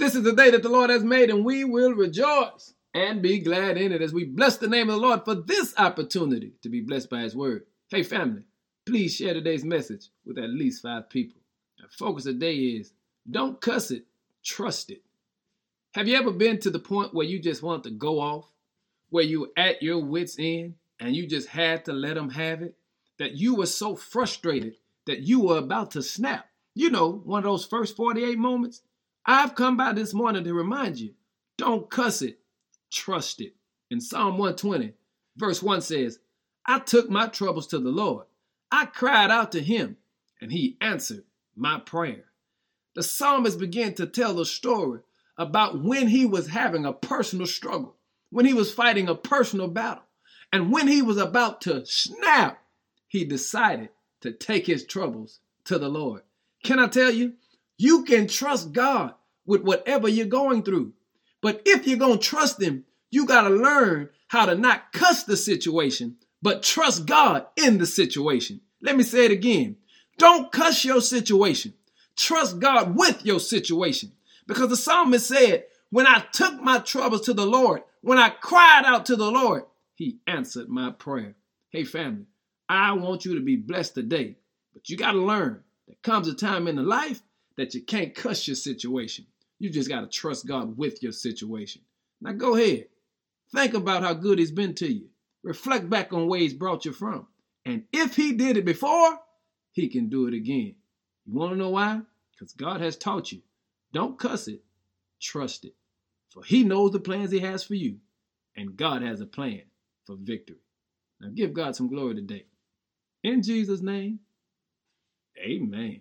This is the day that the Lord has made, and we will rejoice and be glad in it as we bless the name of the Lord for this opportunity to be blessed by His word. Hey, family, please share today's message with at least five people. Our focus today is don't cuss it, trust it. Have you ever been to the point where you just want to go off, where you were at your wits' end and you just had to let them have it? That you were so frustrated that you were about to snap. You know, one of those first 48 moments. I've come by this morning to remind you don't cuss it, trust it. In Psalm 120, verse 1 says, I took my troubles to the Lord. I cried out to him, and he answered my prayer. The psalmist began to tell the story about when he was having a personal struggle, when he was fighting a personal battle, and when he was about to snap, he decided to take his troubles to the Lord. Can I tell you? You can trust God with whatever you're going through. But if you're going to trust Him, you got to learn how to not cuss the situation, but trust God in the situation. Let me say it again. Don't cuss your situation. Trust God with your situation. Because the psalmist said, When I took my troubles to the Lord, when I cried out to the Lord, He answered my prayer. Hey, family, I want you to be blessed today, but you got to learn there comes a time in the life that you can't cuss your situation. You just got to trust God with your situation. Now go ahead. Think about how good He's been to you. Reflect back on where He's brought you from. And if He did it before, He can do it again. You want to know why? Because God has taught you don't cuss it, trust it. For he knows the plans he has for you, and God has a plan for victory. Now give God some glory today. In Jesus' name, amen.